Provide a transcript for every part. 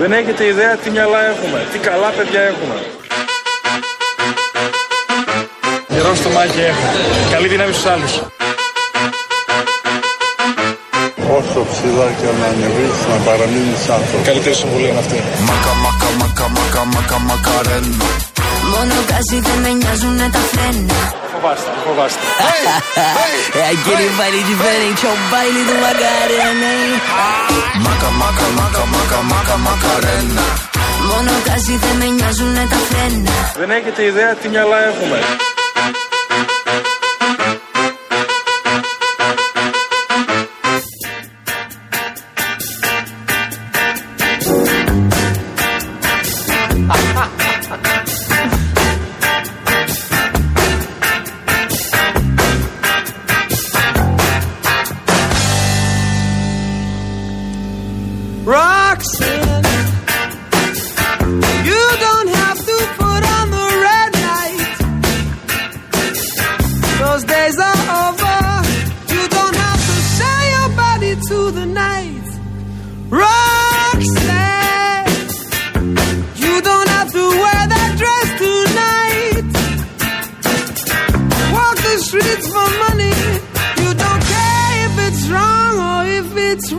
Δεν έχετε ιδέα τι μυαλά έχουμε, τι καλά παιδιά έχουμε. Γερό στο μάκι έχω. Καλή δύναμη στους άλλους. Όσο ψηλά και να ανεβείς να παραμείνεις άνθρωπος. Καλύτερη συμβουλή είναι αυτή. Μακα, μακα, μακα, μακα, μακα, μακαρένα. Μόνο καζί δεν με νοιάζουνε τα φρένα. Φοβάστε, φοβάste. É aquele baile diferente, é o baile do Macarena. hein? Μακα, μακα, μακα, μακα, μακα, μακαρένα. Μόνο καζί δεν με νοιάζουνε τα φρένα. Δεν έχετε ιδέα τι μυαλά έχουμε.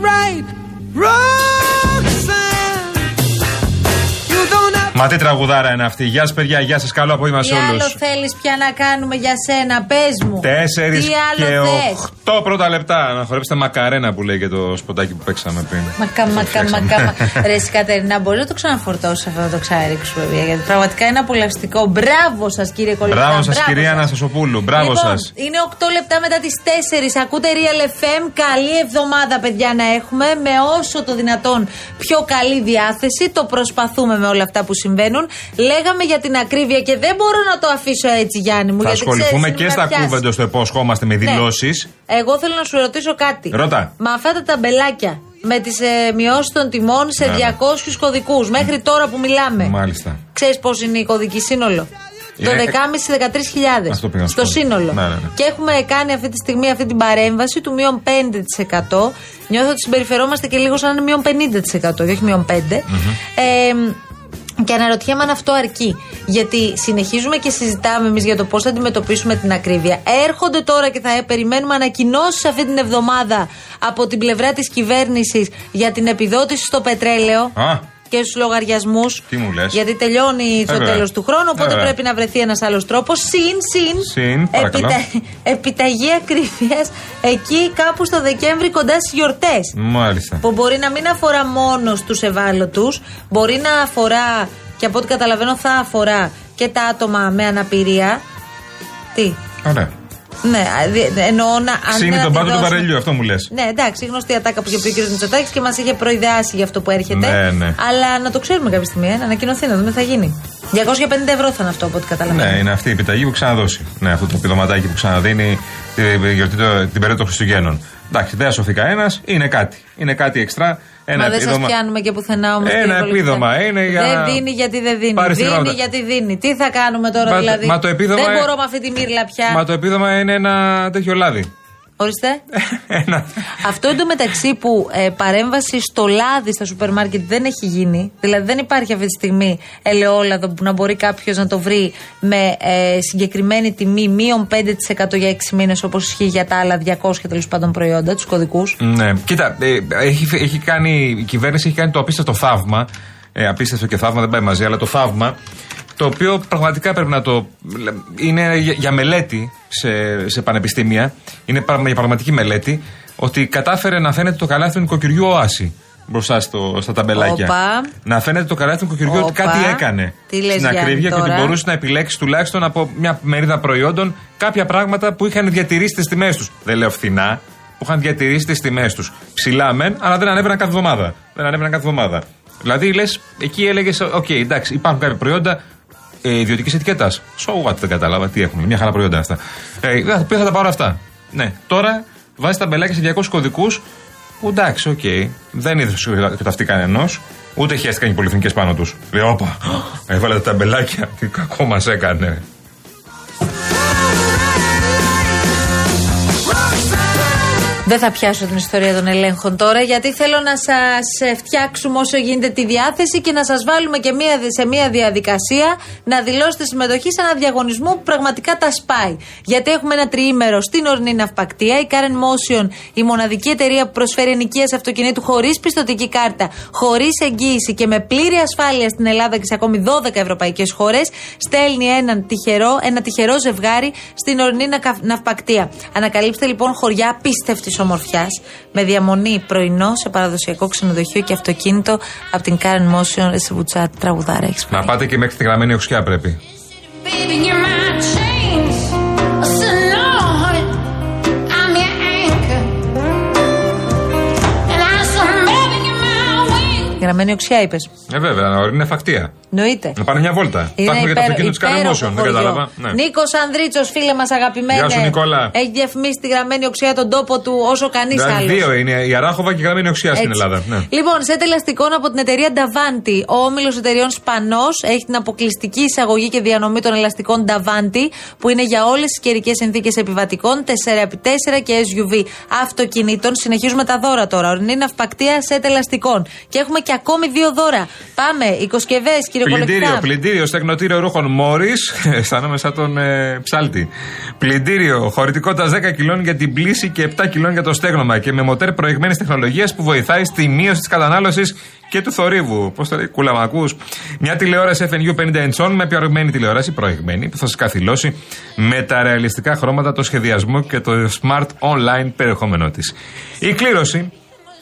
right. Run! Μα τι τραγουδάρα είναι αυτή. Γεια σας, παιδιά, γεια σας. Καλό απόγευμα σε Τι άλλο όλου. θέλεις πια να κάνουμε για σένα, πες μου. Τέσσερις Τι άλλο και θες; οχτώ πρώτα λεπτά. Να χορέψετε μακαρένα που λέει και το σποτάκι που παίξαμε πριν. Μακά, μακά, μακά. μα- Ρε, εσύ, Κατερίνα, μπορείς να το ξαναφορτώσει αυτό να το ξαρίξω, παιδιά. Γιατί πραγματικά είναι απολαυστικό. Μπράβο σας, κύριε Κολυμπά. Μπράβο σας, κυρία Αναστασοπούλου. Μπράβο λοιπόν, σας. Είναι 8 λεπτά μετά τις 4. Ακούτε Real FM. Καλή εβδομάδα, παιδιά, να έχουμε. Με όσο το δυνατόν πιο καλή διάθεση. Το προσπαθούμε με όλα αυτά που συμβαίνουν. Λέγαμε για την ακρίβεια και δεν μπορώ να το αφήσω έτσι, Γιάννη μου. Θα γιατί ασχοληθούμε ξέρεις, και είναι στα να πιάσει. κούβεντο στο υπόσχόμαστε με Ναι. δηλώσεις. Εγώ θέλω να σου ρωτήσω κάτι. Ρώτα. Με αυτά τα ταμπελάκια, με τις ε, μειώσεις των τιμών σε Ναι, ναι. 200 κωδικούς, μέχρι τώρα που μιλάμε. Μάλιστα. Ξέρεις πώς είναι η κωδική σύνολο; Το Είναι- 12.500-13.000 Αυτό πήγα να σου στο πω. σύνολο. Ναι, ναι, ναι. Και έχουμε κάνει αυτή τη στιγμή αυτή την παρέμβαση του μείον 5%. Νιώθω ότι συμπεριφερόμαστε και λίγο σαν να είναι μείον 50%, και όχι μείον 5%. Ε, και αναρωτιέμαι αν αυτό αρκεί. Γιατί συνεχίζουμε και συζητάμε εμείς για το πώς θα αντιμετωπίσουμε την ακρίβεια. Έρχονται τώρα και θα ε, περιμένουμε ανακοινώσεις αυτή την εβδομάδα από την πλευρά της κυβέρνησης για την επιδότηση στο πετρέλαιο Α, και στους λογαριασμούς. Τι μου λες; Γιατί τελειώνει στο Βέβαια. τέλος του χρόνου, οπότε Βέβαια. πρέπει να βρεθεί ένας άλλος τρόπος. Συν, συν. Συν, παρακαλώ. επιταγή ακρίβειας εκεί κάπου στο Δεκέμβρη κοντά στις γιορτές. μάλιστα. Που μπορεί να μην αφορά μόνο στους ευάλωτους, μπορεί να αφορά και από ό,τι καταλαβαίνω θα αφορά και τα άτομα με αναπηρία. Τι; Ωραία. Ναι, α, δι- εννοώ να. αν Ξύνει δεν τον πάτο του αντιδώσουν- βαρελιού, αυτό μου λες. ναι, εντάξει, η γνωστή ατάκα που είχε πει ο κ. Μητσοτάκης και μας είχε προειδεάσει για αυτό που έρχεται. Ναι, ναι. Αλλά να το ξέρουμε κάποια στιγμή, ε, να ανακοινωθεί, να δούμε τι θα γίνει. 250 ευρώ θα είναι αυτό από ό,τι καταλαβαίνω. Ναι, είναι αυτή η επιταγή που ξαναδώσει. Ναι, αυτό το επιδοματάκι που ξαναδίνει τη- γιορτή το- την περίοδο των Χριστουγέννων. Εντάξει, δεν θα σωθεί κανένας, είναι κάτι. Είναι κάτι εξτρά. Ένα Μα δεν σας επίδομα. πιάνουμε και πουθενά όμως. Ένα επίδομα είναι για Δεν να δίνει γιατί δεν δίνει. πάρεις τη Δίνει γράμματα. γιατί δίνει. Τι θα κάνουμε τώρα Μα το- δηλαδή; μα το επίδομα δεν ε- μπορώ με αυτή τη μύρλα πια. Μα το επίδομα είναι ένα τέτοιο λάδι. Ορίστε. ένα. Αυτό εντωμεταξύ που ε, παρέμβαση στο λάδι στα σούπερ μάρκετ δεν έχει γίνει. Δηλαδή δεν υπάρχει αυτή τη στιγμή ελαιόλαδο που να μπορεί κάποιος να το βρει με ε, συγκεκριμένη τιμή μείον 5% για 6 μήνες όπως ισχύει για τα άλλα 200 τέλος πάντων προϊόντα, τους κωδικούς. Ναι, κοίτα, ε, έχει, έχει κάνει, η κυβέρνηση έχει κάνει το απίστευτο θαύμα. Ε, απίστευτο και θαύμα δεν πάει μαζί, αλλά το θαύμα. Το οποίο πραγματικά πρέπει να το. είναι για, για μελέτη σε, σε πανεπιστήμια. Είναι παρα- για πραγματική μελέτη. Ότι κατάφερε να φαίνεται το καλάθι του νοικοκυριού οάση μπροστά στο, στα ταμπελάκια. Όπα. Να φαίνεται το καλάθι του νοικοκυριού ότι Όπα. κάτι έκανε Τι λες, στην Γιάννη, ακρίβεια και ότι τώρα; μπορούσε να επιλέξει τουλάχιστον από μια μερίδα προϊόντων κάποια πράγματα που είχαν διατηρήσει τις τιμές τους. Δεν λέω φθηνά, που είχαν διατηρήσει τις τιμές τους. Ψηλά μεν, αλλά δεν ανέβαιναν κάθε εβδομάδα. Δεν ανέβαιναν κάθε εβδομάδα. Δηλαδή λες, εκεί έλεγες, οκ, εντάξει, υπάρχουν κάποια προϊόντα ε, ιδιωτικής ετικέτας. So what, δεν κατάλαβα τι έχουν. Μια χαρά προϊόντα αυτά. Ε, θα, θα τα πάρω αυτά. Ναι, τώρα βάζει ταμπελάκια σε 200 κωδικούς που εντάξει, οκ, δεν είδες και τα αυτή κανενό. Ούτε χέστηκαν οι πολυεθνικές πάνω τους. Λέει, όπα, έβαλε τα ταμπελάκια. Τι κακό μας έκανε. Δεν θα πιάσω την ιστορία των ελέγχων τώρα, γιατί θέλω να σας φτιάξουμε όσο γίνεται τη διάθεση και να σας βάλουμε και μία, σε μία διαδικασία να δηλώσετε συμμετοχή σε ένα διαγωνισμό που πραγματικά τα σπάει. Γιατί έχουμε ένα τριήμερο στην ορεινή ναυπακτία. Η Karen Motion, η μοναδική εταιρεία που προσφέρει ενοικίαση αυτοκινήτου χωρίς πιστοτική κάρτα, χωρίς εγγύηση και με πλήρη ασφάλεια στην Ελλάδα και σε ακόμη 12 ευρωπαϊκές χώρες, στέλνει έναν τυχερό, ένα τυχερό ζευγάρι στην ορεινή νακα- ναυπακτία. Ανακαλύψτε λοιπόν χωριά πίστευτη ομορφιάς με διαμονή πρωινό σε παραδοσιακό ξενοδοχείο και αυτοκίνητο από την Karen Motion. Εσύ βουτσά τραγουδάρα έχει Να πάτε και μέχρι τη γραμμένη οξιά πρέπει. Wings. Γραμμένη οξιά είπες. Ε, βέβαια, είναι φακτία. Νοείται. Να πάνε μια βόλτα. Είναι Φτάνουμε για το υπέρο- αυτοκίνητο της υπέροχο Καρεμόσεων. Δεν χωριό. κατάλαβα. Ναι. Νίκος Ανδρίτσος, φίλε μας αγαπημένε. Γεια σου, Νικόλα. Έχει διαφημίσει τη γραμμένη οξιά τον τόπο του όσο κανείς Δηλαδή, άλλος. δύο είναι η Αράχοβα και η γραμμένη οξιά στην Έτσι. Ελλάδα. Ναι. Λοιπόν, σε τελαστικών από την εταιρεία Davanti. Ο όμιλος εταιρεών Σπανός έχει την αποκλειστική εισαγωγή και διανομή των ελαστικών Davanti, που είναι για όλες τις καιρικές συνθήκες επιβατικών, 4x4 και SUV αυτοκινήτων. Συνεχίζουμε τα δώρα τώρα. Ορεινή ναυπακτία σε τελαστικών. Και έχουμε και ακόμη δύο δώρα. Πάμε, οικοσκευέ, Πλυντήριο, κυριολεκτικά. πλυντήριο, στεγνοτήριο ρούχων Μόρις. Αισθάνομαι σαν τον ε, ψάλτη. Πλυντήριο, χωρητικότητα 10 κιλών για την πλήση και 7 κιλών για το στέγνομα και με μοτέρ προηγμένης τεχνολογίας που βοηθάει στη μείωση της κατανάλωσης και του θορύβου. Πώς το λέει, κουλαμακούς. Μια τηλεόραση FNU 50 inch με προηγμένη τηλεόραση, προηγμένη, που θα σας καθυλώσει με τα ρεαλιστικά χρώματα, το σχεδιασμό και το smart online περιεχόμενό της. Η κλήρωση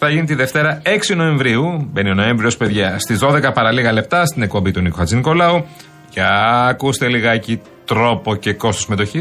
θα γίνει τη Δευτέρα 6 Νοεμβρίου. Μπαίνει ο Νοέμβριος, παιδιά, στις 12 παραλίγα λεπτά στην εκπομπή του Νίκο Χατζηνικολάου. Και ακούστε λιγάκι τρόπο και κόστος συμμετοχή.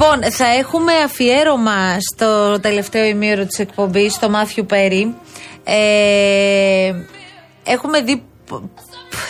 Λοιπόν, θα έχουμε αφιέρωμα στο τελευταίο ημίωρο της εκπομπής, στο Μάθιου Πέρι. Ε, έχουμε δει,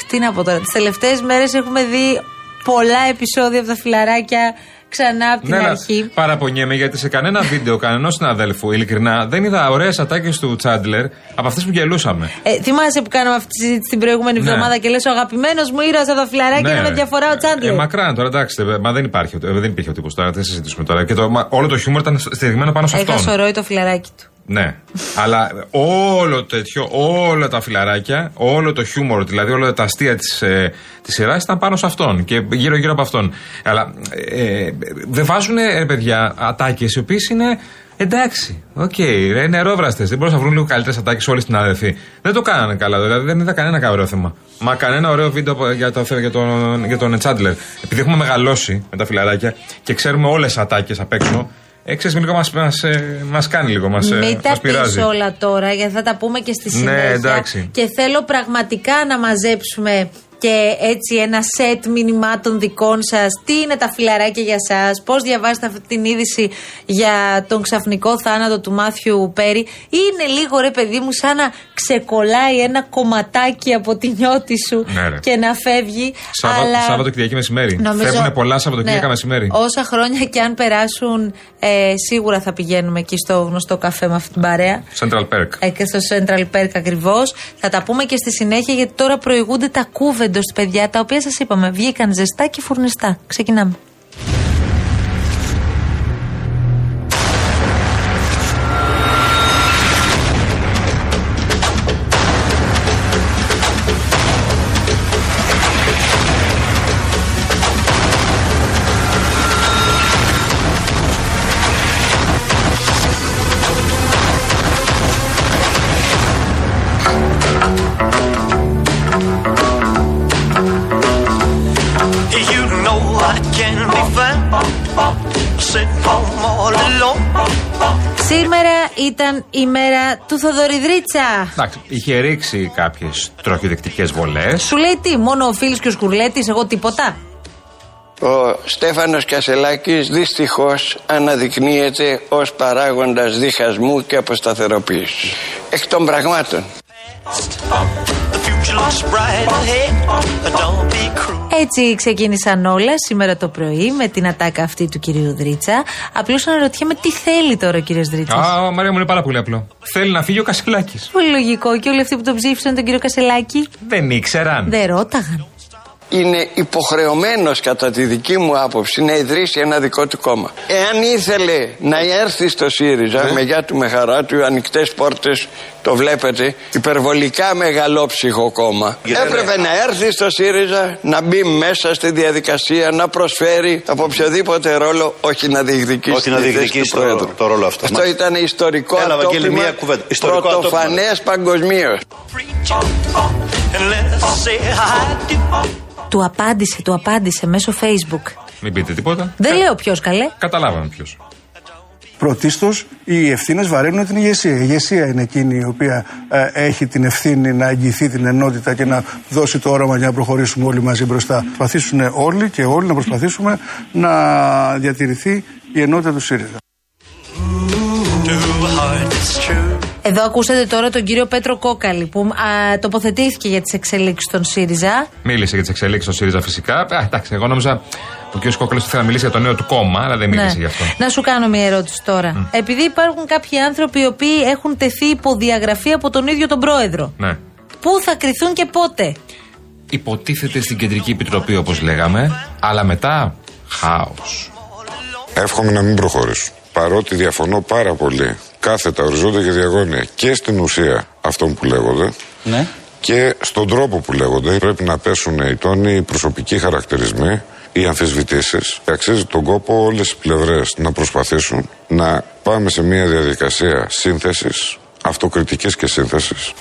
τι να πω τώρα, τις τελευταίες μέρες έχουμε δει πολλά επεισόδια από τα φιλαράκια ξανά από την Ναι, αλλά αρχή. παραπονιέμαι γιατί σε κανένα βίντεο κανένα συναδέλφου, ειλικρινά, δεν είδα ωραίες ατάκες του Τσάντλερ από αυτές που γελούσαμε. Ε, θυμάσαι που κάναμε αυτή τη συζήτηση την προηγούμενη Ναι. εβδομάδα και λες ο αγαπημένος μου ήρωας από τα φιλαράκια είναι με διαφορά ο Τσάντλερ. Ε, μακράν τώρα, εντάξει. ε, Μα δεν υπάρχει, ο- ε, δεν υπήρχε ο τύπος τώρα, δεν συζητήσουμε τώρα. Και το, μα, όλο το χιούμορ ήταν στηριγμένο πάνω σε Έχασε αυτόν. ο Ρόι το φιλαράκι του. Ναι. Αλλά όλο τέτοιο, όλα τα φιλαράκια, όλο το χιούμορ, δηλαδή όλα τα αστεία της ε, της σειράς ήταν πάνω σε αυτόν και γύρω-γύρω από αυτόν. Αλλά ε, δεν βάζουν, ε, παιδιά, ατάκες οι οποίες είναι. Εντάξει, OK, okay, νερόβραστες. Δεν μπορούσαν να βρουν λίγο καλύτερες ατάκες όλοι στην αδερφή. Δεν το κάνανε καλά, δηλαδή δεν είδα κανένα ωραίο θέμα. Μα κανένα ωραίο βίντεο από- για, το, για, τον, για τον Τσάντλερ. Επειδή έχουμε μεγαλώσει με τα φιλαράκια και ξέρουμε όλες τις ατάκες απ' έξω, ε, ξέρεις, λίγο μας, μας, ε, μας κάνει λίγο, μας, ε, Μην τα μας πειράζει. πεις όλα τώρα, γιατί θα τα πούμε και στη Ναι, συνέχεια. εντάξει. Και θέλω πραγματικά να μαζέψουμε και έτσι ένα σετ μηνυμάτων δικών σας. Τι είναι τα φιλαράκια για εσά, πώς διαβάζετε αυτή την είδηση για τον ξαφνικό θάνατο του Μάθιου Πέρι; Είναι λίγο ρε παιδί μου σαν να ξεκολλάει ένα κομματάκι από τη νιώτη σου Ναι, ρε. και να φεύγει. Σάββα, αλλά... Σάββατο Κυριακή μεσημέρι. Νομίζω- Φεύγουν πολλά Σαββατοκύριακα Ναι. μεσημέρι. Όσα χρόνια και αν περάσουν, ε, σίγουρα θα πηγαίνουμε εκεί στο γνωστό καφέ με αυτή την παρέα. Central Perk. Ε, και στο Central Perk ακριβώς. Θα τα πούμε και στη συνέχεια γιατί τώρα προηγούνται τα κούβεντο παιδιά τα οποία σας είπαμε βγήκαν ζεστά και φουρνιστά. Ξεκινάμε. Σήμερα ήταν η μέρα του Θοδωριδρίτσα. Εντάξει, είχε ρίξει κάποιες τροχιδεκτικέ βολές. Σου λέει τι, μόνο ο Φίλη και ο Σκουρλέτης, εγώ τίποτα; Ο Στέφανος Κασελάκης δυστυχώς αναδεικνύεται ως παράγοντας διχασμού και αποσταθεροποίησης. Εκ των πραγμάτων. Έτσι ξεκίνησαν όλα σήμερα το πρωί με την ατάκα αυτή του κυρίου Δρίτσα. Απλώς αναρωτιέμαι τι θέλει τώρα ο κύριος Δρίτσα. Α, Μαρία μου είναι πάρα πολύ απλό. Θέλει να φύγει ο Κασελάκης. Πολύ λογικό. Και όλοι αυτοί που τον ψήφισαν τον κύριο Κασελάκη; Δεν ήξεραν. δεν ρώταγαν. Είναι υποχρεωμένος κατά τη δική μου άποψη να ιδρύσει ένα δικό του κόμμα. Εάν ήθελε να έρθει στο ΣΥΡΙΖΑ με γεια του με χαρά του, ανοιχτές πόρτες το βλέπετε, υπερβολικά μεγαλόψυχο κόμμα. Έπρεπε να έρθει στο ΣΥΡΙΖΑ, να μπει μέσα στη διαδικασία, να προσφέρει από οποιοδήποτε ρόλο, όχι να διεκδικήσει Όχι να τη θέση διεκδικήσει του το- Πρόεδρου. το ρόλο αυτό. Αυτό ήταν ιστορικό Έλα, Βαγγέλη, ατόπιμα, μία κουβέντα. Ιστορικό πρωτοφανές παγκοσμίως. Του απάντησε, του απάντησε μέσω Facebook. Μην πείτε τίποτα. Δεν λέω ποιος καλέ. Καταλάβαμε ποιος. Πρωτίστως, οι ευθύνες βαραίνουν την ηγεσία. Η ηγεσία είναι εκείνη η οποία ε, έχει την ευθύνη να εγγυηθεί την ενότητα και να δώσει το όραμα για να προχωρήσουμε όλοι μαζί μπροστά. Προσπαθήσουν όλοι και όλοι να προσπαθήσουμε να διατηρηθεί η ενότητα του ΣΥΡΙΖΑ. Εδώ ακούσατε τώρα τον κύριο Πέτρο Κόκαλη που α, τοποθετήθηκε για τις εξελίξεις των ΣΥΡΙΖΑ. Μίλησε για τις εξελίξεις στο ΣΥΡΙΖΑ φυσικά. Α, εντάξει, εγώ νόμιζα ο κ. Κόκκαλο ήθελε να μιλήσει για το νέο του κόμμα, αλλά δεν μίλησε Ναι. γι' αυτό. Να σου κάνω μια ερώτηση τώρα. Επειδή υπάρχουν κάποιοι άνθρωποι οι οποίοι έχουν τεθεί υποδιαγραφή από τον ίδιο τον πρόεδρο. Ναι. Πού θα κρυθούν και πότε; Υποτίθεται στην κεντρική επιτροπή όπως λέγαμε, αλλά μετά χάος. Εύχομαι να μην προχωρήσουν. Παρότι διαφωνώ πάρα πολύ κάθετα, οριζόντια και διαγώνια και στην ουσία αυτών που λέγονται Ναι. και στον τρόπο που λέγονται. Πρέπει να πέσουν οι τόνοι, οι προσωπικοί χαρακτηρισμοί, οι αμφισβητήσεις. Αξίζει τον κόπο όλες οι πλευρές να προσπαθήσουν να πάμε σε μια διαδικασία σύνθεσης, αυτοκριτικής και σύνθεσης.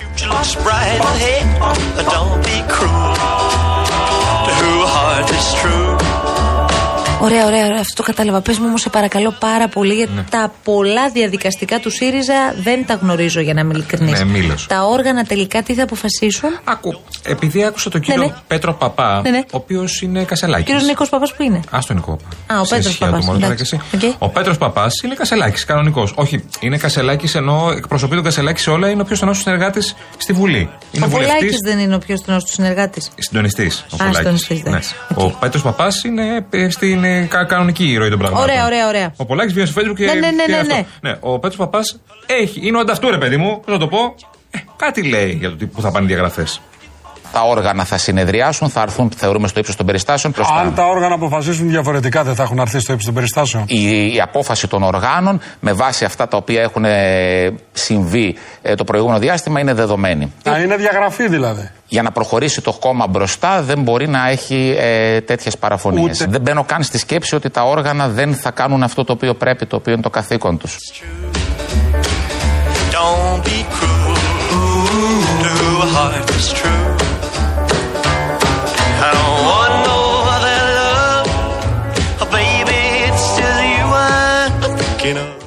Ωραία, ωραία, ωραία. Αυτό το κατάλαβα. Πες μου όμως, σε παρακαλώ πάρα πολύ, γιατί Ναι. τα πολλά διαδικαστικά του ΣΥΡΙΖΑ δεν τα γνωρίζω για να είμαι ειλικρινής. Ναι, μήλος. Τα όργανα τελικά τι θα αποφασίσουν; Άκου, επειδή άκουσα τον κύριο ναι. Πέτρο Παπά, Ναι, ναι. ο οποίος είναι κασελάκι. Ο κύριος Νίκος Παπάς που είναι; Α τον Νικό Παπά. Α, ο Σε Πέτρος ισχύα Παπάς, του μόνο, τώρα εντάξει. και εσύ. Οκ. Ο Πέτρος Παπάς είναι κασελάκι, κανονικός. Όχι, είναι κασελάκι ενώ εκπροσωπεί τον κασελάκι σε όλα, είναι ο πιο στενός συνεργάτης στη Βουλή. Είναι ο Βουλάκη βουλευτής- δεν είναι ο πιο στενός του συνεργάτης. Συντονιστής. Ο, Α, Πολάκης. συντονιστής, ναι. εντάξει. ο Πέτρος Παπάς είναι ε, στην ε, κα- κανονική ροή των πραγμάτων. Ωραία, ωραία, ωραία. Ο Πολάκης βγαίνει στο Facebook και. Ναι, ναι, ναι, και ναι, αυτό; ναι. Ο Πέτρος Παπάς έχει, είναι ο ανταυτού, ρε παιδί μου, πώς να το πω. Ε, κάτι λέει για το τι, που θα πάνε οι διαγραφές. Τα όργανα θα συνεδριάσουν, θα έρθουν, θεωρούμε, στο ύψος των περιστάσεων. Προς τα- Αν τα όργανα αποφασίσουν διαφορετικά, δεν θα έχουν αρθεί στο ύψος των περιστάσεων; η, η απόφαση των οργάνων με βάση αυτά τα οποία έχουν ε, συμβεί ε, το προηγούμενο διάστημα είναι δεδομένη. Να είναι διαγραφή δηλαδή. Για να προχωρήσει το κόμμα μπροστά δεν μπορεί να έχει ε, τέτοιες παραφωνίες. Ούτε. Δεν μπαίνω καν στη σκέψη ότι τα όργανα δεν θα κάνουν αυτό το οποίο πρέπει, το οποίο είναι το καθήκον τους. Don't be cruel to a heart that's true.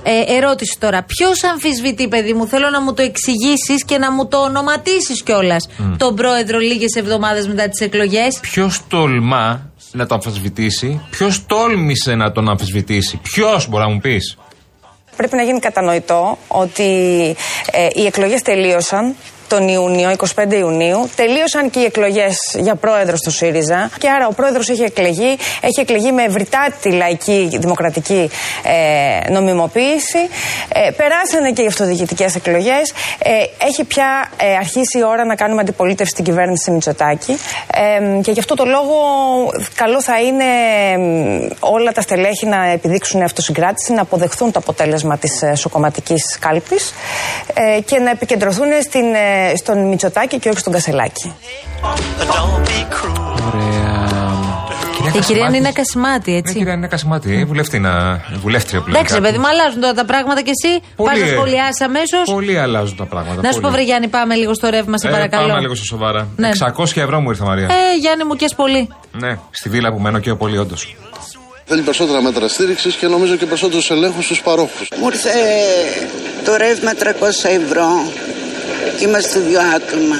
Ε, ερώτηση τώρα. Ποιος αμφισβητεί, παιδί μου, θέλω να μου το εξηγήσεις και να μου το ονοματίσεις κιόλας. Τον πρόεδρο λίγες εβδομάδες μετά τις εκλογές. Ποιος τολμά να το αμφισβητήσει, ποιος τόλμησε να τον αμφισβητήσει, ποιος μπορεί να μου πεις; Πρέπει να γίνει κατανοητό ότι ε, οι εκλογές τελείωσαν τον Ιούνιο, 25 Ιουνίου. Τελείωσαν και οι εκλογές για πρόεδρο στο ΣΥΡΙΖΑ. Και άρα ο πρόεδρος έχει εκλεγεί, έχει εκλεγεί με ευρυτάτη λαϊκή δημοκρατική ε, νομιμοποίηση. Ε, περάσανε και οι αυτοδιοικητικές εκλογές. Ε, έχει πια ε, αρχίσει η ώρα να κάνουμε αντιπολίτευση στην κυβέρνηση Μητσοτάκη. Ε, και γι' αυτό το λόγο καλό θα είναι μ, όλα τα στελέχη να επιδείξουν αυτοσυγκράτηση, να αποδεχθούν το αποτέλεσμα της σοκομματικής κάλπης ε, και να επικεντρωθούν στην, ε, στον Μητσοτάκη και όχι στον Κασελάκη. Don't be cruel. Ωραία. Η κυρία Νίνα Κασιμάτη, έτσι. Ναι, κυρία Νίνα Κασιμάτη, βουλευτήνα, βουλεύτρια πλέον. Εντάξει, ρε παιδί μου, αλλάζουν τώρα τα πράγματα κι εσύ. Πολύ, Πα να ε. σχολιάσεις αμέσως. Πολύ αλλάζουν τα πράγματα. Να σου πω, πολύ. Βρε Γιάννη, πάμε λίγο στο ρεύμα, σε Ε, παρακαλώ. Πάμε λίγο σε σοβαρά. Ναι. 600 ευρώ μου ήρθε Μαρία. Ε, Γιάννη μου, και πολύ. Ναι, στη βίλα που μένω και πολύ, όντως. Θέλει περισσότερα μέτρα στήριξης και νομίζω και περισσότερους ελέγχους στους παρόχους. Μου ήρθε το ρεύμα 300 ευρώ και είμαστε δύο άτομα.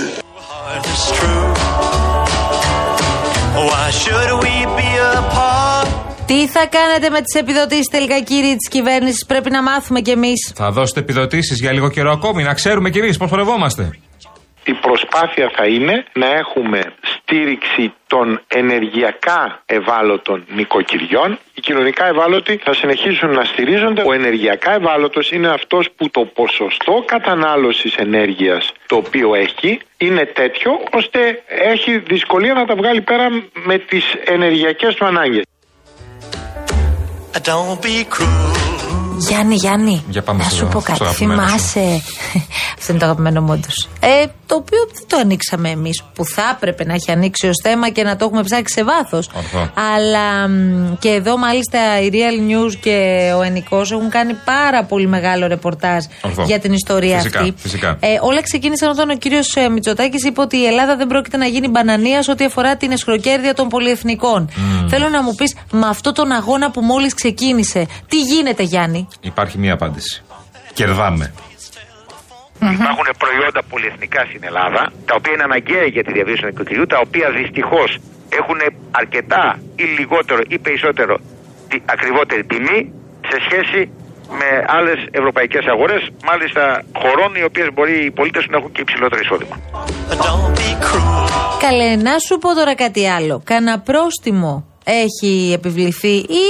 Why should we be apart? Τι θα κάνετε με τις επιδοτήσεις τελικά, κύριοι της κυβέρνησης, πρέπει να μάθουμε κι εμείς. Θα δώσετε επιδοτήσεις για λίγο καιρό ακόμη, να ξέρουμε κι εμείς πώς πορευόμαστε. Η προσπάθεια θα είναι να έχουμε στήριξη των ενεργειακά ευάλωτων νοικοκυριών. Οι κοινωνικά ευάλωτοι θα συνεχίσουν να στηρίζονται. Ο ενεργειακά ευάλωτος είναι αυτός που το ποσοστό κατανάλωσης ενέργειας το οποίο έχει είναι τέτοιο ώστε έχει δυσκολία να τα βγάλει πέρα με τις ενεργειακές του ανάγκες. Don't be cruel. Γιάννη, Γιάννη, Για πάμε να στο- σου πω στο κάτι. αγαπημένο σου. Θυμάσαι. Αυτό είναι το αγαπημένο μου όντως. Ε, το οποίο δεν το ανοίξαμε εμείς. Που θα έπρεπε να έχει ανοίξει ως θέμα και να το έχουμε ψάξει σε βάθος. Ορθό. Αλλά μ, και εδώ μάλιστα η Real News και ο Ενικός έχουν κάνει πάρα πολύ μεγάλο ρεπορτάζ Ορθό. για την ιστορία Φυσικά, αυτή. φυσικά. Ε, όλα ξεκίνησαν όταν ο κύριος Μητσοτάκης είπε ότι η Ελλάδα δεν πρόκειται να γίνει μπανανίας σε ό,τι αφορά την εσχροκέρδεια των πολυεθνικών. Θέλω να μου πεις, με αυτό τον αγώνα που μόλις ξεκίνησε, τι γίνεται, Γιάννη; Υπάρχει μία απάντηση. Κερδάμε. Υπάρχουν προϊόντα πολυεθνικά στην Ελλάδα, τα οποία είναι αναγκαία για τη διαβίωση του νοικοκυριού, τα οποία δυστυχώς έχουν αρκετά ή λιγότερο ή περισσότερο τη ακριβότερη τιμή σε σχέση με άλλες ευρωπαϊκές αγορές, μάλιστα χωρών οι οποίες μπορεί οι πολίτες να έχουν και υψηλότερο εισόδημα. Καλέ, να σου πω τώρα κάτι άλλο. Κάνα πρόστιμο έχει επιβληθεί ή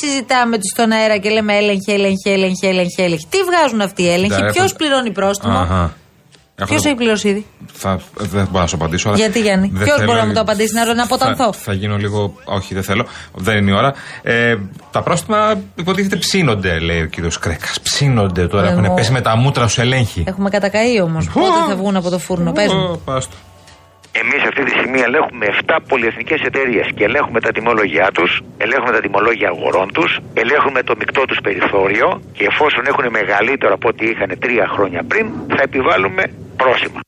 συζητάμε τους στον αέρα και λέμε έλεγχε, έλεγχε, έλεγχε, έλεγχε, έλεγχε. Τι βγάζουν αυτοί οι έλεγχοι, Κοίτα, ποιος έχω- πληρώνει πρόστιμο, Αχα. Έχω ποιος το- έχει πληρώσει ήδη; Θα, δεν μπορώ να σου απαντήσω. αλλά Γιατί, Γιάννη; δεν Ποιος θέλω- μπορεί να μου το απαντήσει, να- να αποτανθώ; Θα, θα γίνω λίγο. Όχι, δεν θέλω. Δεν είναι η ώρα. Ε, τα πρόστιμα υποτίθεται ψήνονται, λέει ο κύριος Κρέκας. Ψήνονται τώρα. Εγώ- Έχουν πέσει με τα μούτρα στου ελέγχοι. Έχουμε κατακαεί όμως. Πότε θα βγουν από το φούρνο, πες μου. Ω, πάστο. Εμείς αυτή τη στιγμή ελέγχουμε 7 πολυεθνικές εταιρείες και ελέγχουμε τα τιμολόγια τους, ελέγχουμε τα τιμολόγια αγορών τους, ελέγχουμε το μεικτό τους περιθώριο και εφόσον έχουν μεγαλύτερο από ό,τι είχαν τρία χρόνια πριν, θα επιβάλλουμε πρόστιμα.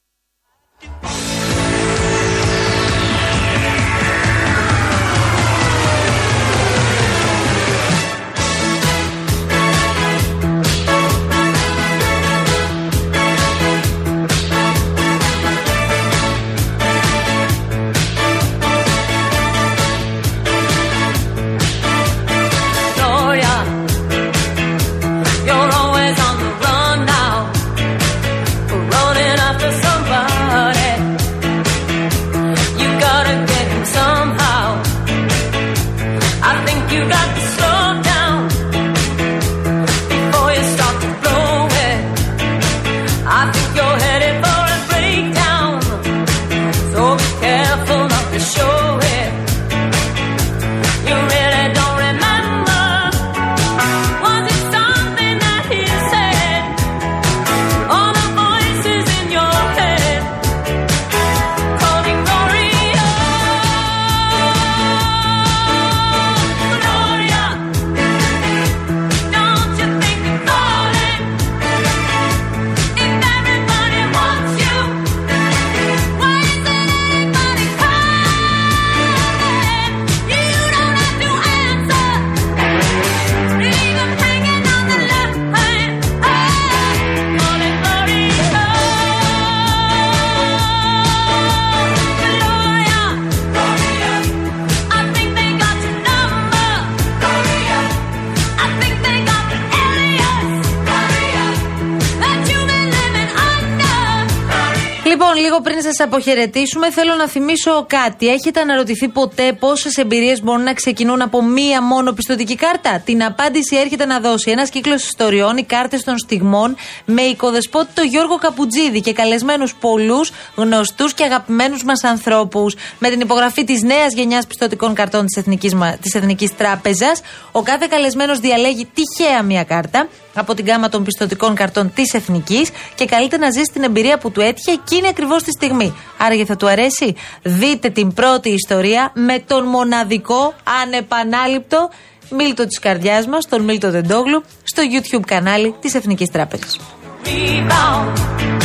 Λοιπόν, λίγο πριν σας αποχαιρετήσουμε, θέλω να θυμίσω κάτι. Έχετε αναρωτηθεί ποτέ πόσες εμπειρίες μπορούν να ξεκινούν από μία μόνο πιστοτική κάρτα; Την απάντηση έρχεται να δώσει ένας κύκλος ιστοριών, οι κάρτες των στιγμών, με οικοδεσπότη το Γιώργο Καπουτζίδη και καλεσμένους πολλούς γνωστούς και αγαπημένους μας ανθρώπους. Με την υπογραφή της νέας γενιάς πιστοτικών καρτών της Εθνικής, μα- της Εθνικής Τράπεζας, ο κάθε καλεσμένος διαλέγει τυχαία μία κάρτα από την γάμα των πιστοτικών καρτών της Εθνικής και καλείται να ζήσει την εμπειρία που του έτυχε εκείνη ακριβώς τη στιγμή. Άραγε θα του αρέσει; Δείτε την πρώτη ιστορία με τον μοναδικό, ανεπανάληπτο Μίλτο της καρδιάς μας, τον Μίλτο Τεντόγλου, στο YouTube κανάλι της Εθνικής Τράπεζας. Rebound.